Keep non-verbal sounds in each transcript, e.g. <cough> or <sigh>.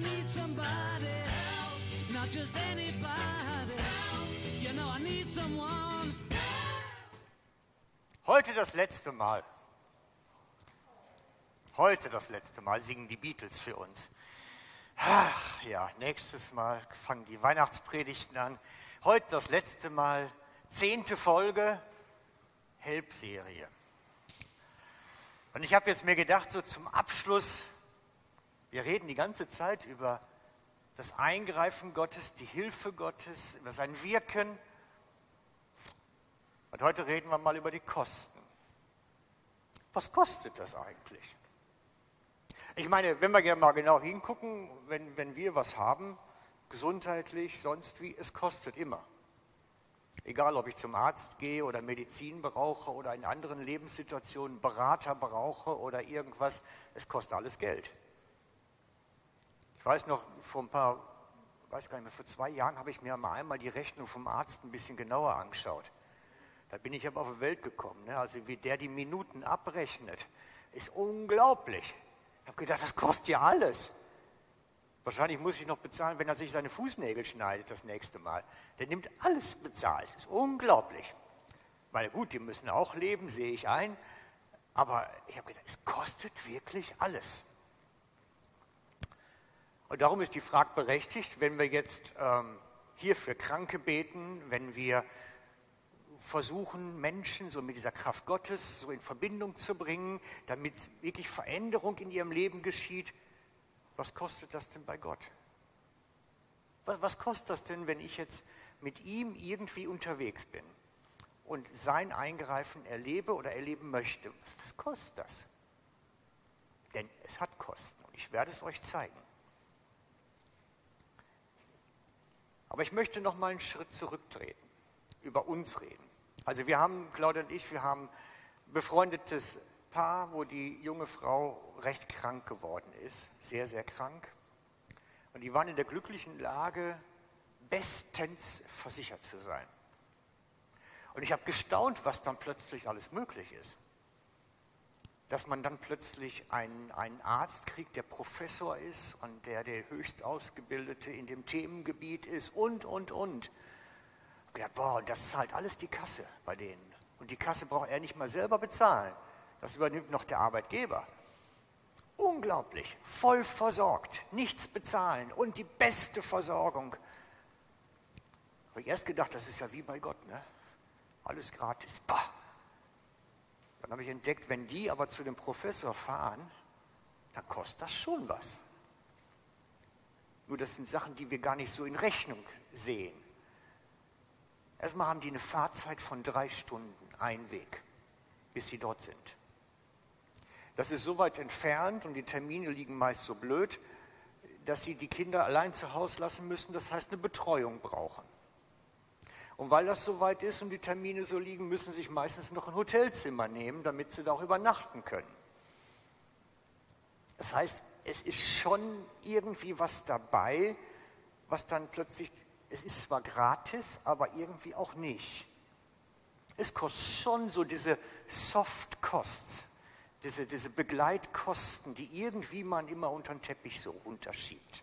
need somebody help, not just anybody help. You know I need someone. Heute das letzte Mal. Heute das letzte Mal singen die Beatles für uns. Ach, ja, nächstes Mal fangen die Weihnachtspredigten an. Heute das letzte Mal, zehnte Folge, Help-Serie. Und ich habe jetzt mir gedacht, so zum Abschluss, wir reden die ganze Zeit über das Eingreifen Gottes, die Hilfe Gottes, über sein Wirken. Und heute reden wir mal über die Kosten. Was kostet das eigentlich? Ich meine, wenn wir mal genau hingucken, wenn, wenn wir was haben, gesundheitlich, sonst wie, es kostet immer. Egal, ob ich zum Arzt gehe oder Medizin brauche oder in anderen Lebenssituationen Berater brauche oder irgendwas, es kostet alles Geld. Ich weiß noch, vor ein paar, weiß gar nicht mehr, vor zwei Jahren habe ich mir mal einmal die Rechnung vom Arzt ein bisschen genauer angeschaut. Da bin ich aber auf die Welt gekommen. Ne? Also wie der die Minuten abrechnet, ist unglaublich. Ich habe gedacht, das kostet ja alles. Wahrscheinlich muss ich noch bezahlen, wenn er sich seine Fußnägel schneidet das nächste Mal. Der nimmt alles bezahlt. Ist unglaublich. Weil gut, die müssen auch leben, sehe ich ein. Aber ich habe gedacht, es kostet wirklich alles. Und darum ist die Frage berechtigt, wenn wir jetzt ähm, hier für Kranke beten, wenn wir versuchen, Menschen so mit dieser Kraft Gottes so in Verbindung zu bringen, damit wirklich Veränderung in ihrem Leben geschieht, was kostet das denn bei Gott? Was, was kostet das denn, wenn ich jetzt mit ihm irgendwie unterwegs bin und sein Eingreifen erlebe oder erleben möchte? Was, was kostet das? Denn es hat Kosten und ich werde es euch zeigen. Aber ich möchte noch mal einen Schritt zurücktreten, über uns reden. Also wir haben, Claudia und ich, wir haben ein befreundetes Paar, wo die junge Frau recht krank geworden ist, sehr, sehr krank. Und die waren in der glücklichen Lage, bestens versichert zu sein. Und ich habe gestaunt, was dann plötzlich alles möglich ist. Dass man dann plötzlich einen, einen Arzt kriegt, der Professor ist und der der höchst ausgebildete in dem Themengebiet ist und, und, und. Ja, boah, und das zahlt alles die Kasse bei denen. Und die Kasse braucht er nicht mal selber bezahlen. Das übernimmt noch der Arbeitgeber. Unglaublich, voll versorgt, nichts bezahlen und die beste Versorgung. Habe ich erst gedacht, das ist ja wie bei Gott, ne? Alles gratis. Bah. Dann habe ich entdeckt, wenn die aber zu dem Professor fahren, dann kostet das schon was. Nur das sind Sachen, die wir gar nicht so in Rechnung sehen. Erstmal haben die eine Fahrzeit von drei Stunden, ein Weg, bis sie dort sind. Das ist so weit entfernt und die Termine liegen meist so blöd, dass sie die Kinder allein zu Hause lassen müssen, das heißt eine Betreuung brauchen. Und weil das so weit ist und die Termine so liegen, müssen sie sich meistens noch ein Hotelzimmer nehmen, damit sie da auch übernachten können. Das heißt, es ist schon irgendwie was dabei, was dann plötzlich es ist zwar gratis, aber irgendwie auch nicht. Es kostet schon so diese Soft-Costs, diese, diese Begleitkosten, die irgendwie man immer unter den Teppich so runterschiebt.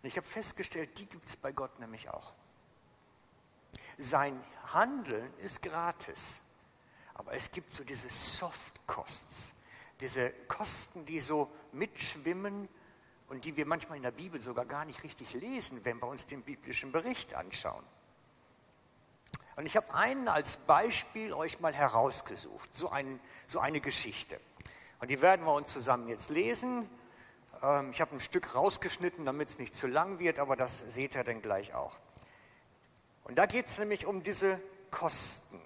Und ich habe festgestellt, die gibt es bei Gott nämlich auch. Sein Handeln ist gratis, aber es gibt so diese Soft-Costs, diese Kosten, die so mitschwimmen und die wir manchmal in der Bibel sogar gar nicht richtig lesen, wenn wir uns den biblischen Bericht anschauen. Und ich habe einen als Beispiel euch mal herausgesucht, so, ein, so eine Geschichte. Und die werden wir uns zusammen jetzt lesen. Ähm, ich habe ein Stück rausgeschnitten, damit es nicht zu lang wird, aber das seht ihr dann gleich auch. Und da geht es nämlich um diese Kosten.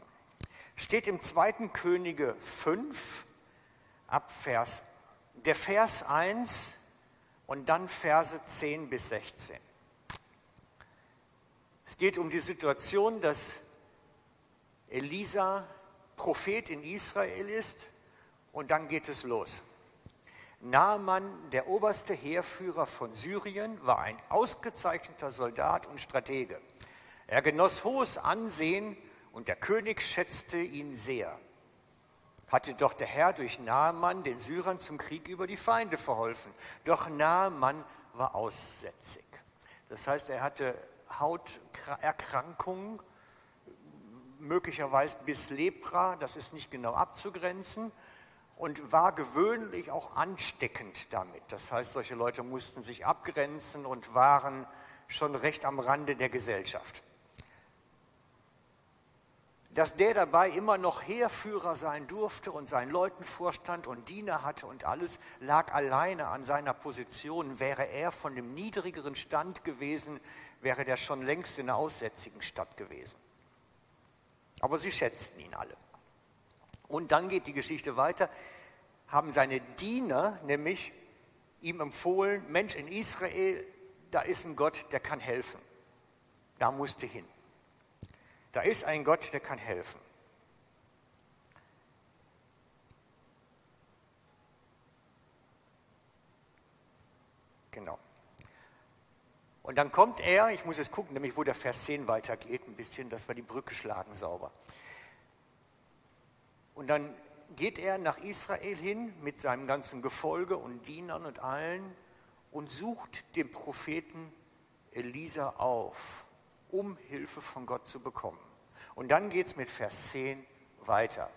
Steht im 2. Könige 5 ab Vers, der Vers 1 und dann Verse 10 bis 16. Es geht um die Situation, dass Elisa Prophet in Israel ist und dann geht es los. Naaman, der oberste Heerführer von Syrien, war ein ausgezeichneter Soldat und Stratege. Er genoss hohes Ansehen und der König schätzte ihn sehr. hatte doch der Herr durch Naaman den Syrern zum Krieg über die Feinde verholfen. Doch Naaman war aussätzig. Das heißt, er hatte Hauterkrankungen, möglicherweise bis Lepra, das ist nicht genau abzugrenzen, und war gewöhnlich auch ansteckend damit. Das heißt, solche Leute mussten sich abgrenzen und waren schon recht am Rande der Gesellschaft. Dass der dabei immer noch Heerführer sein durfte und seinen Leuten vorstand und Diener hatte und alles, lag alleine an seiner Position. Wäre er von dem niedrigeren Stand gewesen, wäre der schon längst in einer aussätzigen Stadt gewesen. Aber sie schätzten ihn alle. Und dann geht die Geschichte weiter, haben seine Diener nämlich ihm empfohlen, Mensch, in Israel, da ist ein Gott, der kann helfen. Da musste hin. Da ist ein Gott, der kann helfen. Genau. Und dann kommt er, ich muss jetzt gucken, nämlich wo der Vers 10 weitergeht, ein bisschen, dass wir die Brücke schlagen sauber. Und dann geht er nach Israel hin mit seinem ganzen Gefolge und Dienern und allen und sucht den Propheten Elisa auf, um Hilfe von Gott zu bekommen. Und dann geht es mit Vers 10 weiter.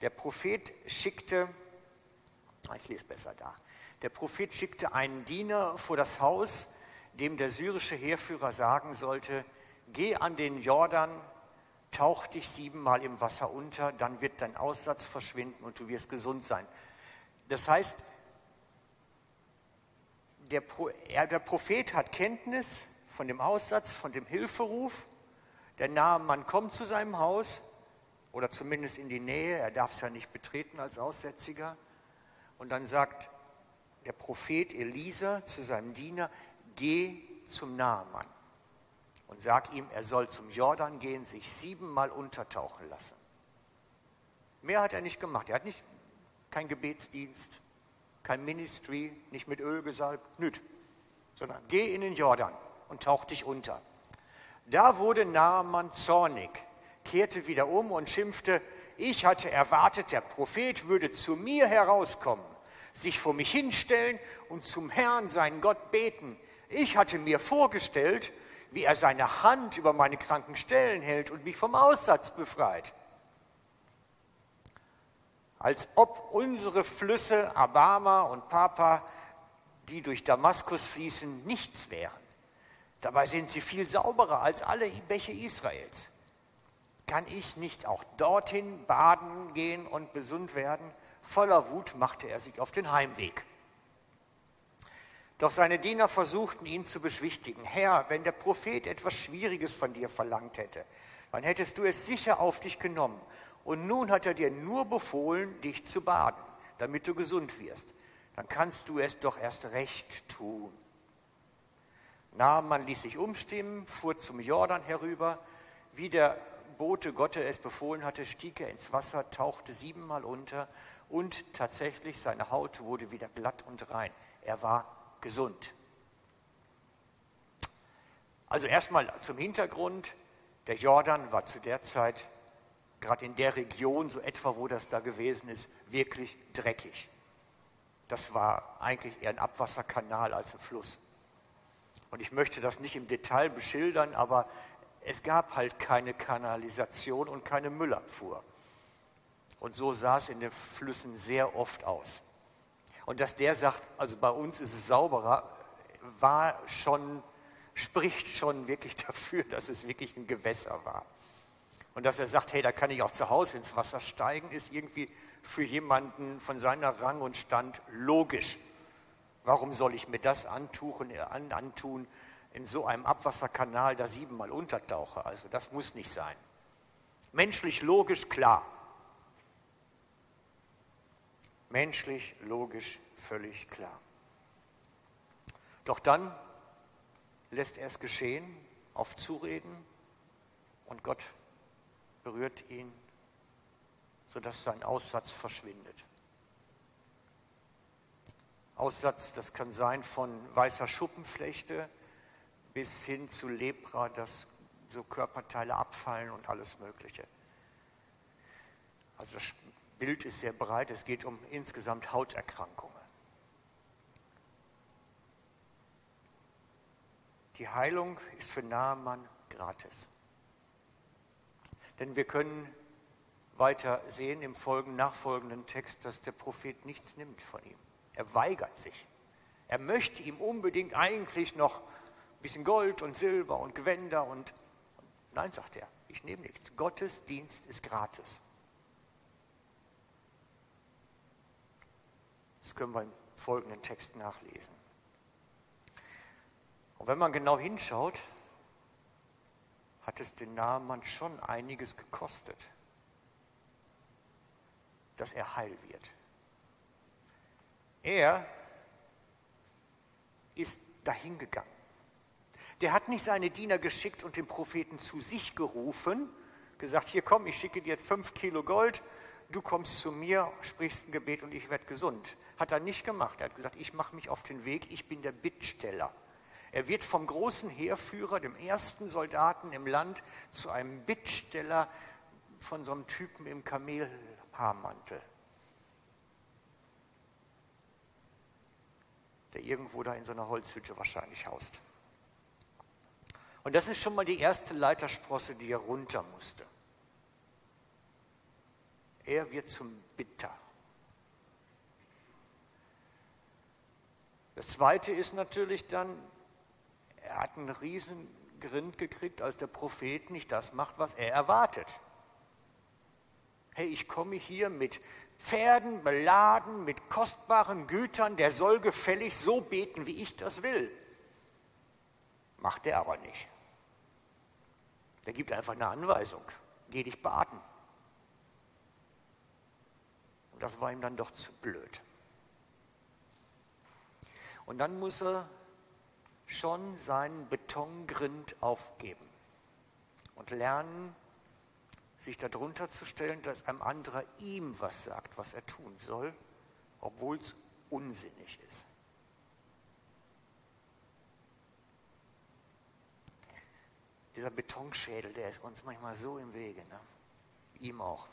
Der Prophet schickte, ah, ich lese besser da, der Prophet schickte einen Diener vor das Haus, dem der syrische Heerführer sagen sollte, geh an den Jordan, tauch dich siebenmal im Wasser unter, dann wird dein Aussatz verschwinden und du wirst gesund sein. Das heißt, der, der Prophet hat Kenntnis von dem Aussatz, von dem Hilferuf. Der nahe Mann kommt zu seinem Haus oder zumindest in die Nähe. Er darf es ja nicht betreten als Aussätziger. Und dann sagt der Prophet Elisa zu seinem Diener, geh zum Nahemann und sag ihm, er soll zum Jordan gehen, sich siebenmal untertauchen lassen. Mehr hat er nicht gemacht. Er hat nicht kein Gebetsdienst, kein Ministry, nicht mit Öl gesalbt, nüt, sondern geh in den Jordan und tauch dich unter. Da wurde Naaman zornig, kehrte wieder um und schimpfte, ich hatte erwartet, der Prophet würde zu mir herauskommen, sich vor mich hinstellen und zum Herrn, seinen Gott, beten. Ich hatte mir vorgestellt, wie er seine Hand über meine kranken Stellen hält und mich vom Aussatz befreit. Als ob unsere Flüsse Abama und Papa, die durch Damaskus fließen, nichts wären. Dabei sind sie viel sauberer als alle Bäche Israels. Kann ich nicht auch dorthin baden gehen und besund werden? Voller Wut machte er sich auf den Heimweg. Doch seine Diener versuchten ihn zu beschwichtigen. Herr, wenn der Prophet etwas Schwieriges von dir verlangt hätte, dann hättest du es sicher auf dich genommen. Und nun hat er dir nur befohlen, dich zu baden, damit du gesund wirst. Dann kannst du es doch erst recht tun. Naaman ließ sich umstimmen, fuhr zum Jordan herüber. Wie der Bote Gottes es befohlen hatte, stieg er ins Wasser, tauchte siebenmal unter und tatsächlich seine Haut wurde wieder glatt und rein. Er war gesund. Also erstmal zum Hintergrund, der Jordan war zu der Zeit, gerade in der Region, so etwa wo das da gewesen ist, wirklich dreckig. Das war eigentlich eher ein Abwasserkanal als ein Fluss. Und ich möchte das nicht im Detail beschildern, aber es gab halt keine Kanalisation und keine Müllabfuhr. Und so sah es in den Flüssen sehr oft aus. Und dass der sagt, also bei uns ist es sauberer, war schon, spricht schon wirklich <laughs> dafür, dass es wirklich ein Gewässer war. Und dass er sagt, hey, da kann ich auch zu Hause ins Wasser steigen, ist irgendwie für jemanden von seiner Rang und Stand logisch. Warum soll ich mir das antun, antun in so einem Abwasserkanal, da siebenmal untertauche? Also das muss nicht sein. Menschlich logisch klar menschlich, logisch, völlig klar. Doch dann lässt er es geschehen, auf Zureden, und Gott berührt ihn, sodass sein Aussatz verschwindet. Aussatz, das kann sein von weißer Schuppenflechte bis hin zu Lepra, dass so Körperteile abfallen und alles Mögliche. Also das Bild ist sehr breit, es geht um insgesamt Hauterkrankungen. Die Heilung ist für Naaman gratis. Denn wir können weiter sehen im folgenden, nachfolgenden Text, dass der Prophet nichts nimmt von ihm. Er weigert sich. Er möchte ihm unbedingt eigentlich noch ein bisschen Gold und Silber und Gewänder und nein, sagt er, ich nehme nichts. Gottes Dienst ist gratis. Das können wir im folgenden Text nachlesen. Und wenn man genau hinschaut, hat es den Naaman schon einiges gekostet, dass er heil wird. Er ist dahingegangen. Der hat nicht seine Diener geschickt und den Propheten zu sich gerufen, gesagt, hier komm, ich schicke dir fünf Kilo Gold, du kommst zu mir, sprichst ein Gebet und ich werde gesund. Hat er nicht gemacht. Er hat gesagt, ich mache mich auf den Weg, ich bin der Bittsteller. Er wird vom großen Heerführer, dem ersten Soldaten im Land, zu einem Bittsteller von so einem Typen im Kamelhaarmantel, der irgendwo da in so einer Holzhütte wahrscheinlich haust. Und das ist schon mal die erste Leitersprosse, die er runter musste. Er wird zum Bitter. Das zweite ist natürlich dann, er hat einen riesen Grind gekriegt, als der Prophet nicht das macht, was er erwartet. Hey, ich komme hier mit Pferden beladen, mit kostbaren Gütern, der soll gefällig so beten, wie ich das will. Macht er aber nicht. Der gibt einfach eine Anweisung. Geh dich baden. Und das war ihm dann doch zu blöd. Und dann muss er schon seinen Betongrind aufgeben und lernen, sich darunter zu stellen, dass ein anderer ihm was sagt, was er tun soll, obwohl es unsinnig ist. Dieser Betonschädel, der ist uns manchmal so im Wege, ne? ihm auch.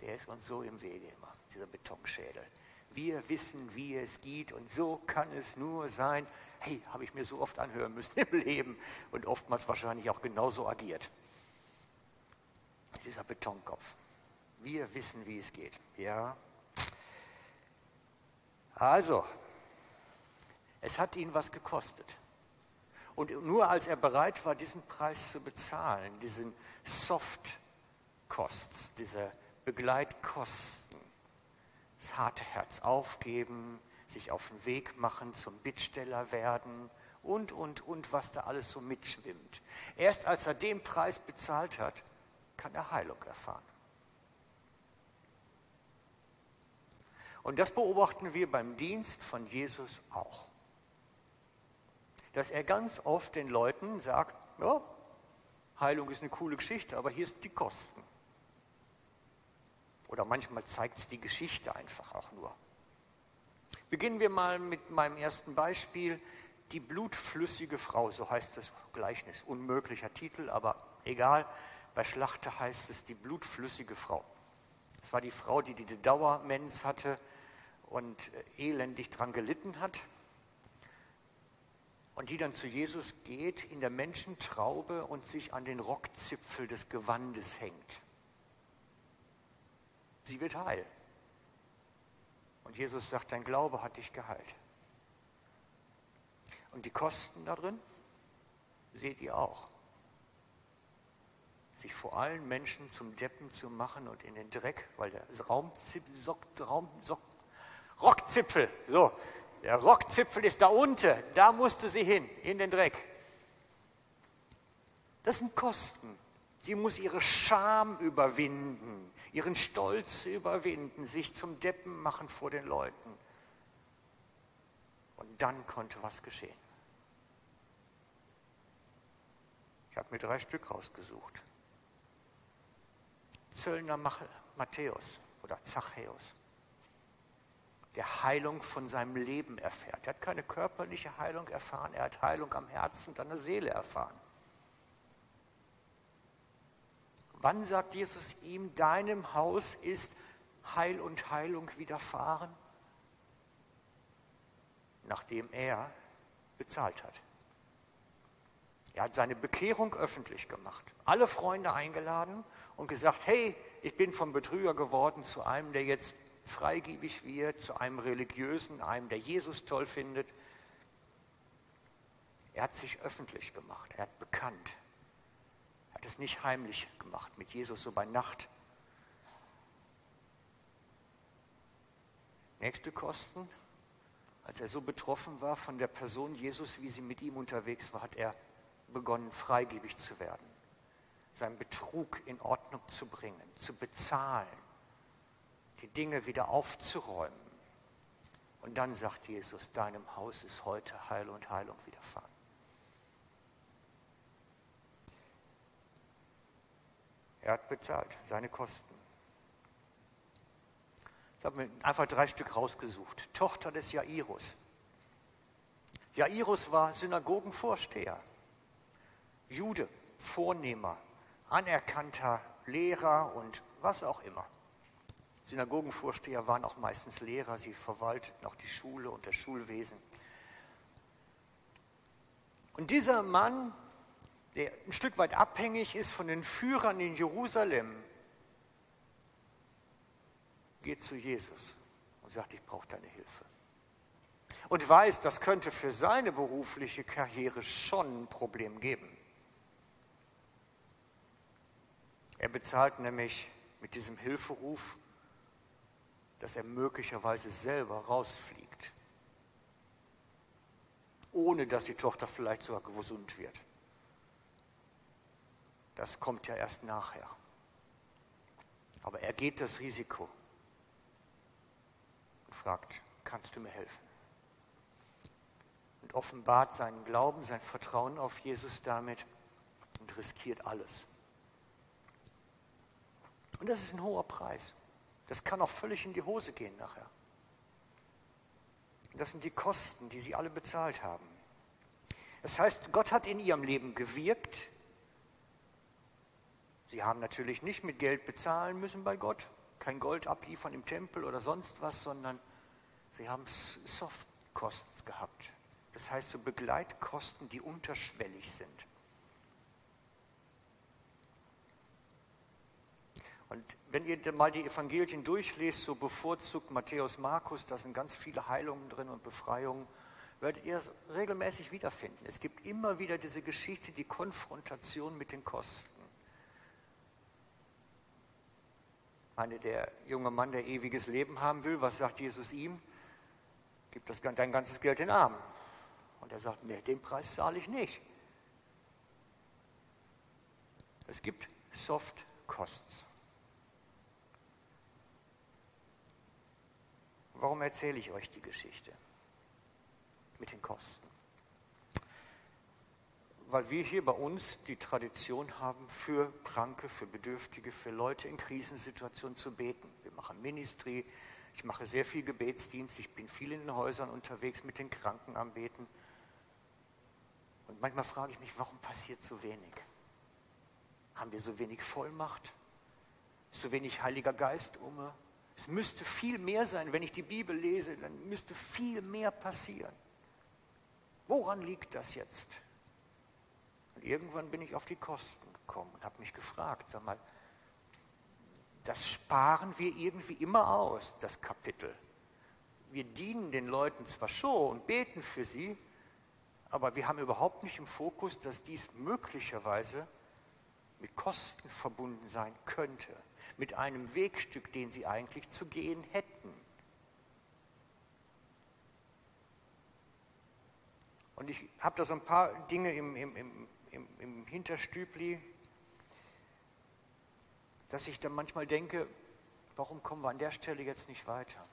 Der ist uns so im Wege immer, dieser Betonschädel. Wir wissen, wie es geht und so kann es nur sein. Hey, habe ich mir so oft anhören müssen <laughs> im Leben und oftmals wahrscheinlich auch genauso agiert. Dieser Betonkopf. Wir wissen, wie es geht. Ja. Also, es hat ihn was gekostet. Und nur als er bereit war, diesen Preis zu bezahlen, diesen Soft Costs, diese Begleitkosten, das harte Herz aufgeben, sich auf den Weg machen, zum Bittsteller werden und, und, und, was da alles so mitschwimmt. Erst als er den Preis bezahlt hat, kann er Heilung erfahren. Und das beobachten wir beim Dienst von Jesus auch. Dass er ganz oft den Leuten sagt, ja, Heilung ist eine coole Geschichte, aber hier sind die Kosten. Oder manchmal zeigt es die Geschichte einfach auch nur. Beginnen wir mal mit meinem ersten Beispiel. Die blutflüssige Frau, so heißt das Gleichnis. Unmöglicher Titel, aber egal. Bei Schlachter heißt es die blutflüssige Frau. Es war die Frau, die die Dauermens hatte und äh, elendig daran gelitten hat. Und die dann zu Jesus geht in der Menschentraube und sich an den Rockzipfel des Gewandes hängt. Sie wird heil. Und Jesus sagt, dein Glaube hat dich geheilt. Und die Kosten da drin seht ihr auch. Sich vor allen Menschen zum Deppen zu machen und in den Dreck, weil der Raumzipfel, so, der Rockzipfel ist da unten, da musste sie hin, in den Dreck. Das sind Kosten. Sie muss ihre Scham überwinden ihren Stolz überwinden, sich zum Deppen machen vor den Leuten. Und dann konnte was geschehen. Ich habe mir drei Stück rausgesucht. Zöllner Matthäus oder Zachäus, der Heilung von seinem Leben erfährt. Er hat keine körperliche Heilung erfahren, er hat Heilung am Herzen und an der Seele erfahren. Wann sagt Jesus ihm, deinem Haus ist Heil und Heilung widerfahren? Nachdem er bezahlt hat. Er hat seine Bekehrung öffentlich gemacht, alle Freunde eingeladen und gesagt, hey, ich bin vom Betrüger geworden zu einem, der jetzt freigebig wird, zu einem religiösen, einem, der Jesus toll findet. Er hat sich öffentlich gemacht, er hat bekannt. Er hat es nicht heimlich gemacht, mit Jesus so bei Nacht. Nächste Kosten, als er so betroffen war von der Person Jesus, wie sie mit ihm unterwegs war, hat er begonnen, freigebig zu werden, seinen Betrug in Ordnung zu bringen, zu bezahlen, die Dinge wieder aufzuräumen. Und dann sagt Jesus, deinem Haus ist heute Heil und Heilung widerfahren. Er hat bezahlt, seine Kosten. Ich habe mir einfach drei Stück rausgesucht. Tochter des Jairus. Jairus war Synagogenvorsteher, Jude, Vornehmer, anerkannter Lehrer und was auch immer. Synagogenvorsteher waren auch meistens Lehrer, sie verwalteten auch die Schule und das Schulwesen. Und dieser Mann, der ein Stück weit abhängig ist von den Führern in Jerusalem, geht zu Jesus und sagt, ich brauche deine Hilfe. Und weiß, das könnte für seine berufliche Karriere schon ein Problem geben. Er bezahlt nämlich mit diesem Hilferuf, dass er möglicherweise selber rausfliegt, ohne dass die Tochter vielleicht sogar gesund wird. Das kommt ja erst nachher. Aber er geht das Risiko und fragt, kannst du mir helfen? Und offenbart seinen Glauben, sein Vertrauen auf Jesus damit und riskiert alles. Und das ist ein hoher Preis. Das kann auch völlig in die Hose gehen nachher. Das sind die Kosten, die sie alle bezahlt haben. Das heißt, Gott hat in ihrem Leben gewirkt. Sie haben natürlich nicht mit Geld bezahlen müssen bei Gott, kein Gold abliefern im Tempel oder sonst was, sondern sie haben Softkosten gehabt. Das heißt so Begleitkosten, die unterschwellig sind. Und wenn ihr mal die Evangelien durchlest, so bevorzugt Matthäus, Markus, da sind ganz viele Heilungen drin und Befreiungen, werdet ihr es regelmäßig wiederfinden. Es gibt immer wieder diese Geschichte, die Konfrontation mit den Kosten. Meine, der junge Mann, der ewiges Leben haben will, was sagt Jesus ihm? Gib das, dein ganzes Geld den Armen. Und er sagt, nee, den Preis zahle ich nicht. Es gibt Soft Costs. Warum erzähle ich euch die Geschichte mit den Kosten? Weil wir hier bei uns die Tradition haben, für Kranke, für Bedürftige, für Leute in Krisensituationen zu beten. Wir machen Ministry, ich mache sehr viel Gebetsdienst, ich bin viel in den Häusern unterwegs mit den Kranken am Beten. Und manchmal frage ich mich, warum passiert so wenig? Haben wir so wenig Vollmacht? So wenig Heiliger Geist um? Es müsste viel mehr sein, wenn ich die Bibel lese, dann müsste viel mehr passieren. Woran liegt das jetzt? Und irgendwann bin ich auf die Kosten gekommen und habe mich gefragt, sag mal, das sparen wir irgendwie immer aus, das Kapitel. Wir dienen den Leuten zwar schon und beten für sie, aber wir haben überhaupt nicht im Fokus, dass dies möglicherweise mit Kosten verbunden sein könnte mit einem Wegstück, den sie eigentlich zu gehen hätten. Und ich habe da so ein paar Dinge im, im, im, im Hinterstübli, dass ich dann manchmal denke, warum kommen wir an der Stelle jetzt nicht weiter?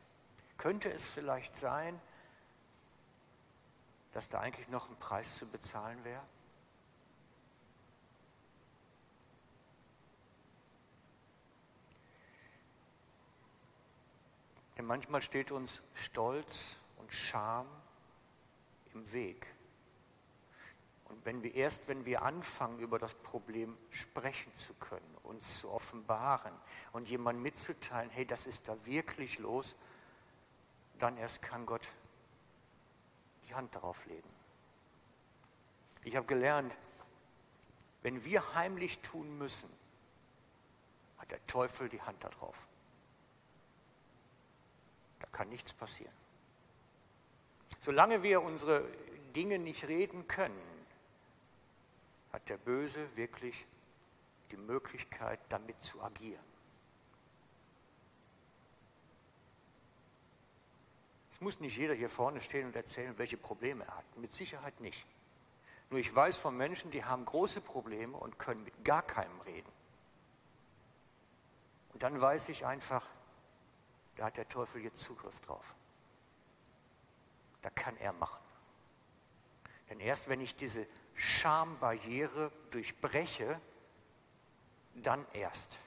Könnte es vielleicht sein, dass da eigentlich noch ein Preis zu bezahlen wäre? Denn manchmal steht uns Stolz und Scham im Weg. Und wenn wir erst, wenn wir anfangen, über das Problem sprechen zu können, uns zu offenbaren und jemandem mitzuteilen, hey, das ist da wirklich los, dann erst kann Gott die Hand darauf legen. Ich habe gelernt, wenn wir heimlich tun müssen, hat der Teufel die Hand darauf. Da kann nichts passieren. Solange wir unsere Dinge nicht reden können, hat der Böse wirklich die Möglichkeit, damit zu agieren. Es muss nicht jeder hier vorne stehen und erzählen, welche Probleme er hat. Mit Sicherheit nicht. Nur ich weiß von Menschen, die haben große Probleme und können mit gar keinem reden. Und dann weiß ich einfach, da hat der Teufel jetzt Zugriff drauf. Da kann er machen. Denn erst wenn ich diese Schambarriere durchbreche, dann erst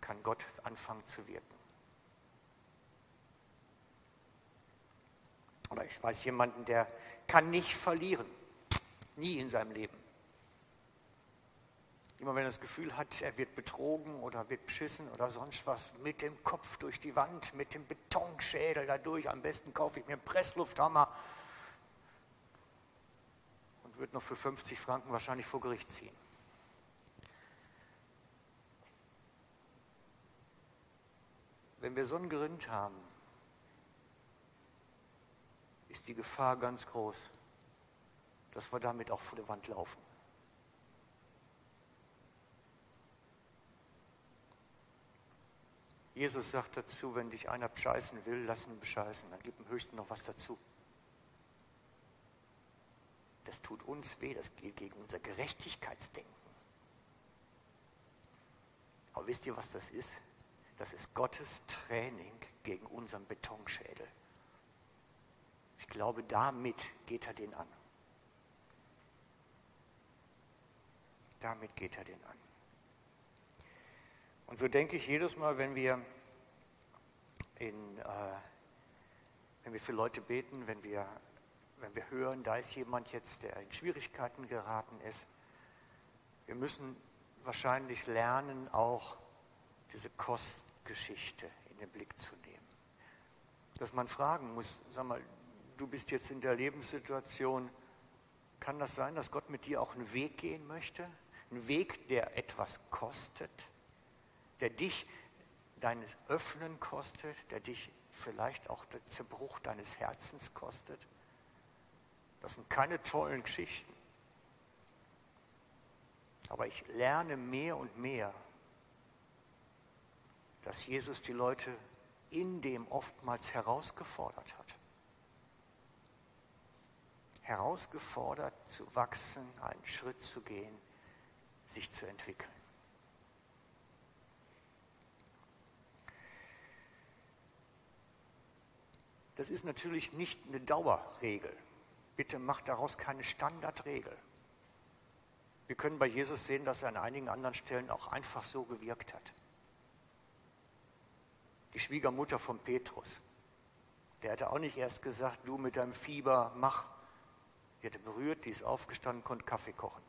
kann Gott anfangen zu wirken. Oder ich weiß jemanden, der kann nicht verlieren. Nie in seinem Leben. Immer wenn er das Gefühl hat, er wird betrogen oder wird beschissen oder sonst was, mit dem Kopf durch die Wand, mit dem Betonschädel dadurch, am besten kaufe ich mir einen Presslufthammer und würde noch für 50 Franken wahrscheinlich vor Gericht ziehen. Wenn wir so einen Grind haben, ist die Gefahr ganz groß, dass wir damit auch vor der Wand laufen. Jesus sagt dazu, wenn dich einer bescheißen will, lass ihn bescheißen, dann gib ihm höchstens noch was dazu. Das tut uns weh, das geht gegen unser Gerechtigkeitsdenken. Aber wisst ihr, was das ist? Das ist Gottes Training gegen unseren Betonschädel. Ich glaube, damit geht er den an. Damit geht er den an. Und so denke ich jedes Mal, wenn wir, in, äh, wenn wir für Leute beten, wenn wir, wenn wir hören, da ist jemand jetzt, der in Schwierigkeiten geraten ist, wir müssen wahrscheinlich lernen, auch diese Kostgeschichte in den Blick zu nehmen. Dass man fragen muss, sag mal, du bist jetzt in der Lebenssituation, kann das sein, dass Gott mit dir auch einen Weg gehen möchte? Ein Weg, der etwas kostet, der dich deines Öffnen kostet, der dich vielleicht auch der Zerbruch deines Herzens kostet. Das sind keine tollen Geschichten. Aber ich lerne mehr und mehr, dass Jesus die Leute in dem oftmals herausgefordert hat. Herausgefordert zu wachsen, einen Schritt zu gehen sich zu entwickeln. Das ist natürlich nicht eine Dauerregel. Bitte macht daraus keine Standardregel. Wir können bei Jesus sehen, dass er an einigen anderen Stellen auch einfach so gewirkt hat. Die Schwiegermutter von Petrus, der hatte auch nicht erst gesagt, du mit deinem Fieber mach. Die hatte berührt, die ist aufgestanden, konnte Kaffee kochen.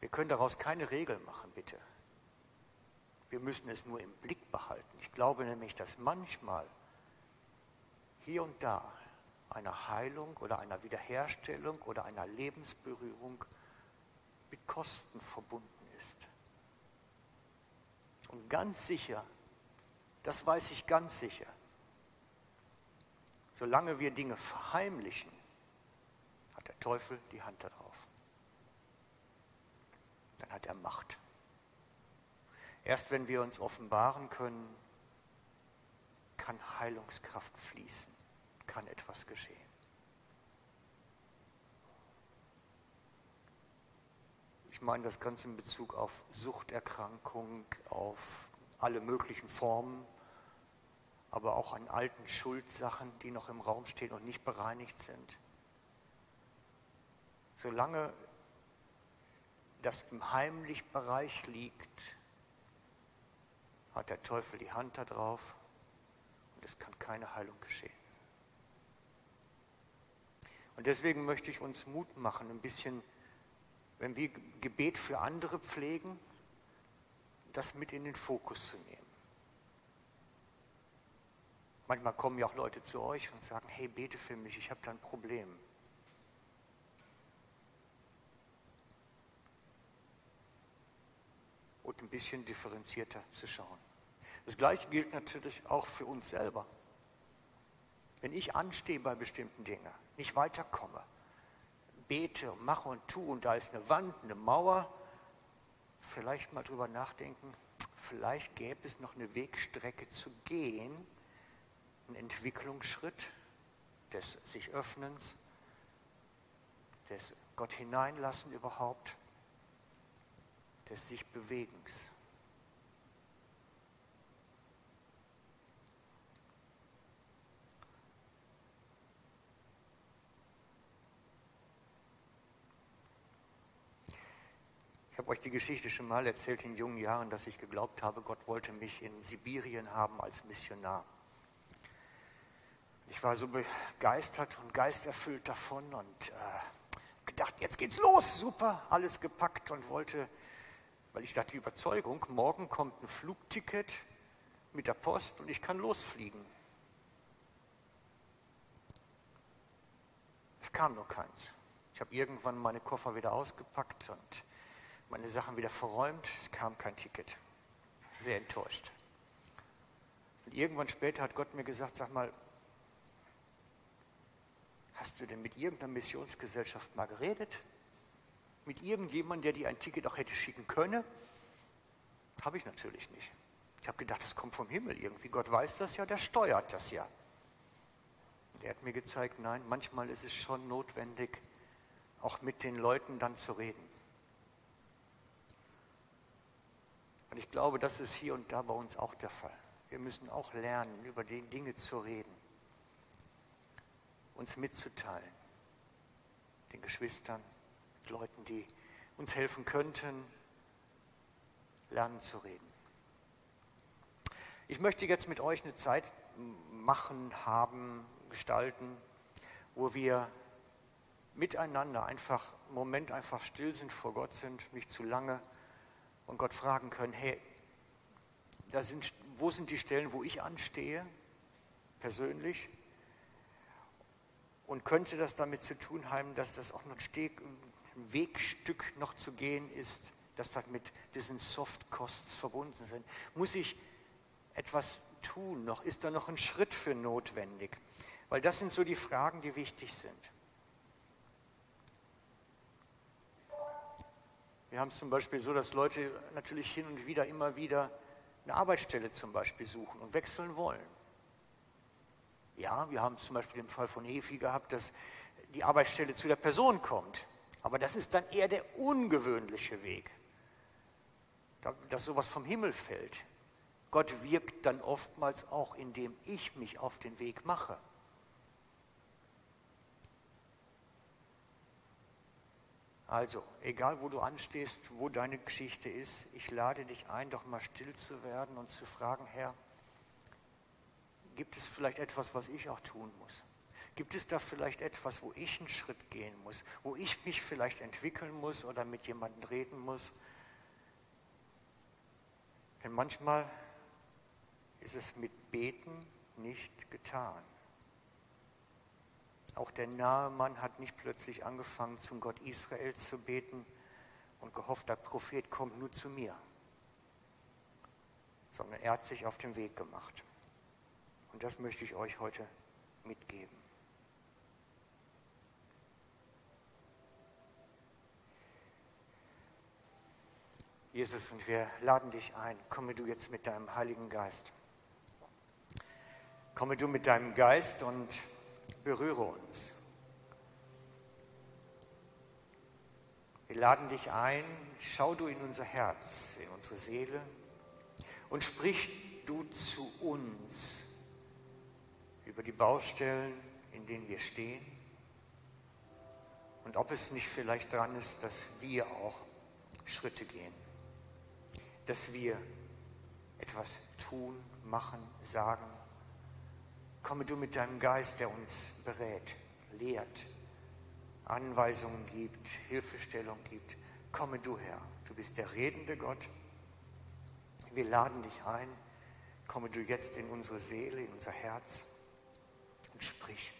Wir können daraus keine Regel machen, bitte. Wir müssen es nur im Blick behalten. Ich glaube nämlich, dass manchmal hier und da eine Heilung oder einer Wiederherstellung oder einer Lebensberührung mit Kosten verbunden ist. Und ganz sicher, das weiß ich ganz sicher, solange wir Dinge verheimlichen, hat der Teufel die Hand darauf dann hat er Macht. Erst wenn wir uns offenbaren können, kann Heilungskraft fließen, kann etwas geschehen. Ich meine das Ganze in Bezug auf Suchterkrankung, auf alle möglichen Formen, aber auch an alten Schuldsachen, die noch im Raum stehen und nicht bereinigt sind. Solange das im heimlichen Bereich liegt, hat der Teufel die Hand da drauf und es kann keine Heilung geschehen. Und deswegen möchte ich uns Mut machen, ein bisschen, wenn wir Gebet für andere pflegen, das mit in den Fokus zu nehmen. Manchmal kommen ja auch Leute zu euch und sagen, hey, bete für mich, ich habe da ein Problem. Und ein bisschen differenzierter zu schauen. Das Gleiche gilt natürlich auch für uns selber. Wenn ich anstehe bei bestimmten Dingen, nicht weiterkomme, bete mache und tue und da ist eine Wand, eine Mauer, vielleicht mal drüber nachdenken, vielleicht gäbe es noch eine Wegstrecke zu gehen, ein Entwicklungsschritt des sich Öffnens, des Gott hineinlassen überhaupt, des sich Bewegens. Ich habe euch die Geschichte schon mal erzählt in jungen Jahren, dass ich geglaubt habe, Gott wollte mich in Sibirien haben als Missionar. Ich war so begeistert und geisterfüllt davon und äh, gedacht, jetzt geht's los, super, alles gepackt und wollte, weil ich dachte, die Überzeugung, morgen kommt ein Flugticket mit der Post und ich kann losfliegen. Es kam nur keins. Ich habe irgendwann meine Koffer wieder ausgepackt und meine Sachen wieder verräumt. Es kam kein Ticket. Sehr enttäuscht. Und irgendwann später hat Gott mir gesagt, sag mal, Hast du denn mit irgendeiner Missionsgesellschaft mal geredet? Mit irgendjemandem, der dir ein Ticket auch hätte schicken können? Habe ich natürlich nicht. Ich habe gedacht, das kommt vom Himmel irgendwie. Gott weiß das ja, der steuert das ja. Der hat mir gezeigt, nein, manchmal ist es schon notwendig, auch mit den Leuten dann zu reden. Und ich glaube, das ist hier und da bei uns auch der Fall. Wir müssen auch lernen, über die Dinge zu reden uns mitzuteilen. Den Geschwistern, Leuten, die uns helfen könnten, lernen zu reden. Ich möchte jetzt mit euch eine Zeit machen, haben, gestalten, wo wir miteinander einfach einen Moment einfach still sind, vor Gott sind, nicht zu lange und Gott fragen können, hey, da sind, wo sind die Stellen, wo ich anstehe, persönlich? Und könnte das damit zu tun haben, dass das auch noch ein Wegstück noch zu gehen ist, dass das mit diesen Soft Costs verbunden sind? Muss ich etwas tun noch? Ist da noch ein Schritt für notwendig? Weil das sind so die Fragen, die wichtig sind. Wir haben es zum Beispiel so, dass Leute natürlich hin und wieder immer wieder eine Arbeitsstelle zum Beispiel suchen und wechseln wollen. Ja, wir haben zum Beispiel den Fall von Efi gehabt, dass die Arbeitsstelle zu der Person kommt. Aber das ist dann eher der ungewöhnliche Weg, dass sowas vom Himmel fällt. Gott wirkt dann oftmals auch, indem ich mich auf den Weg mache. Also, egal wo du anstehst, wo deine Geschichte ist, ich lade dich ein, doch mal still zu werden und zu fragen, Herr, gibt es vielleicht etwas, was ich auch tun muss? Gibt es da vielleicht etwas, wo ich einen Schritt gehen muss, wo ich mich vielleicht entwickeln muss oder mit jemandem reden muss? Denn manchmal ist es mit Beten nicht getan. Auch der nahe Mann hat nicht plötzlich angefangen, zum Gott Israel zu beten und gehofft, der Prophet kommt nur zu mir, sondern er hat sich auf den Weg gemacht. Und das möchte ich euch heute mitgeben. Jesus, und wir laden dich ein, komme du jetzt mit deinem Heiligen Geist. Komme du mit deinem Geist und berühre uns. Wir laden dich ein, schau du in unser Herz, in unsere Seele und sprich du zu uns über die Baustellen, in denen wir stehen und ob es nicht vielleicht dran ist, dass wir auch Schritte gehen, dass wir etwas tun, machen, sagen. Komme du mit deinem Geist, der uns berät, lehrt, Anweisungen gibt, Hilfestellung gibt. Komme du her. Du bist der redende Gott. Wir laden dich ein. Komme du jetzt in unsere Seele, in unser Herz und sprich.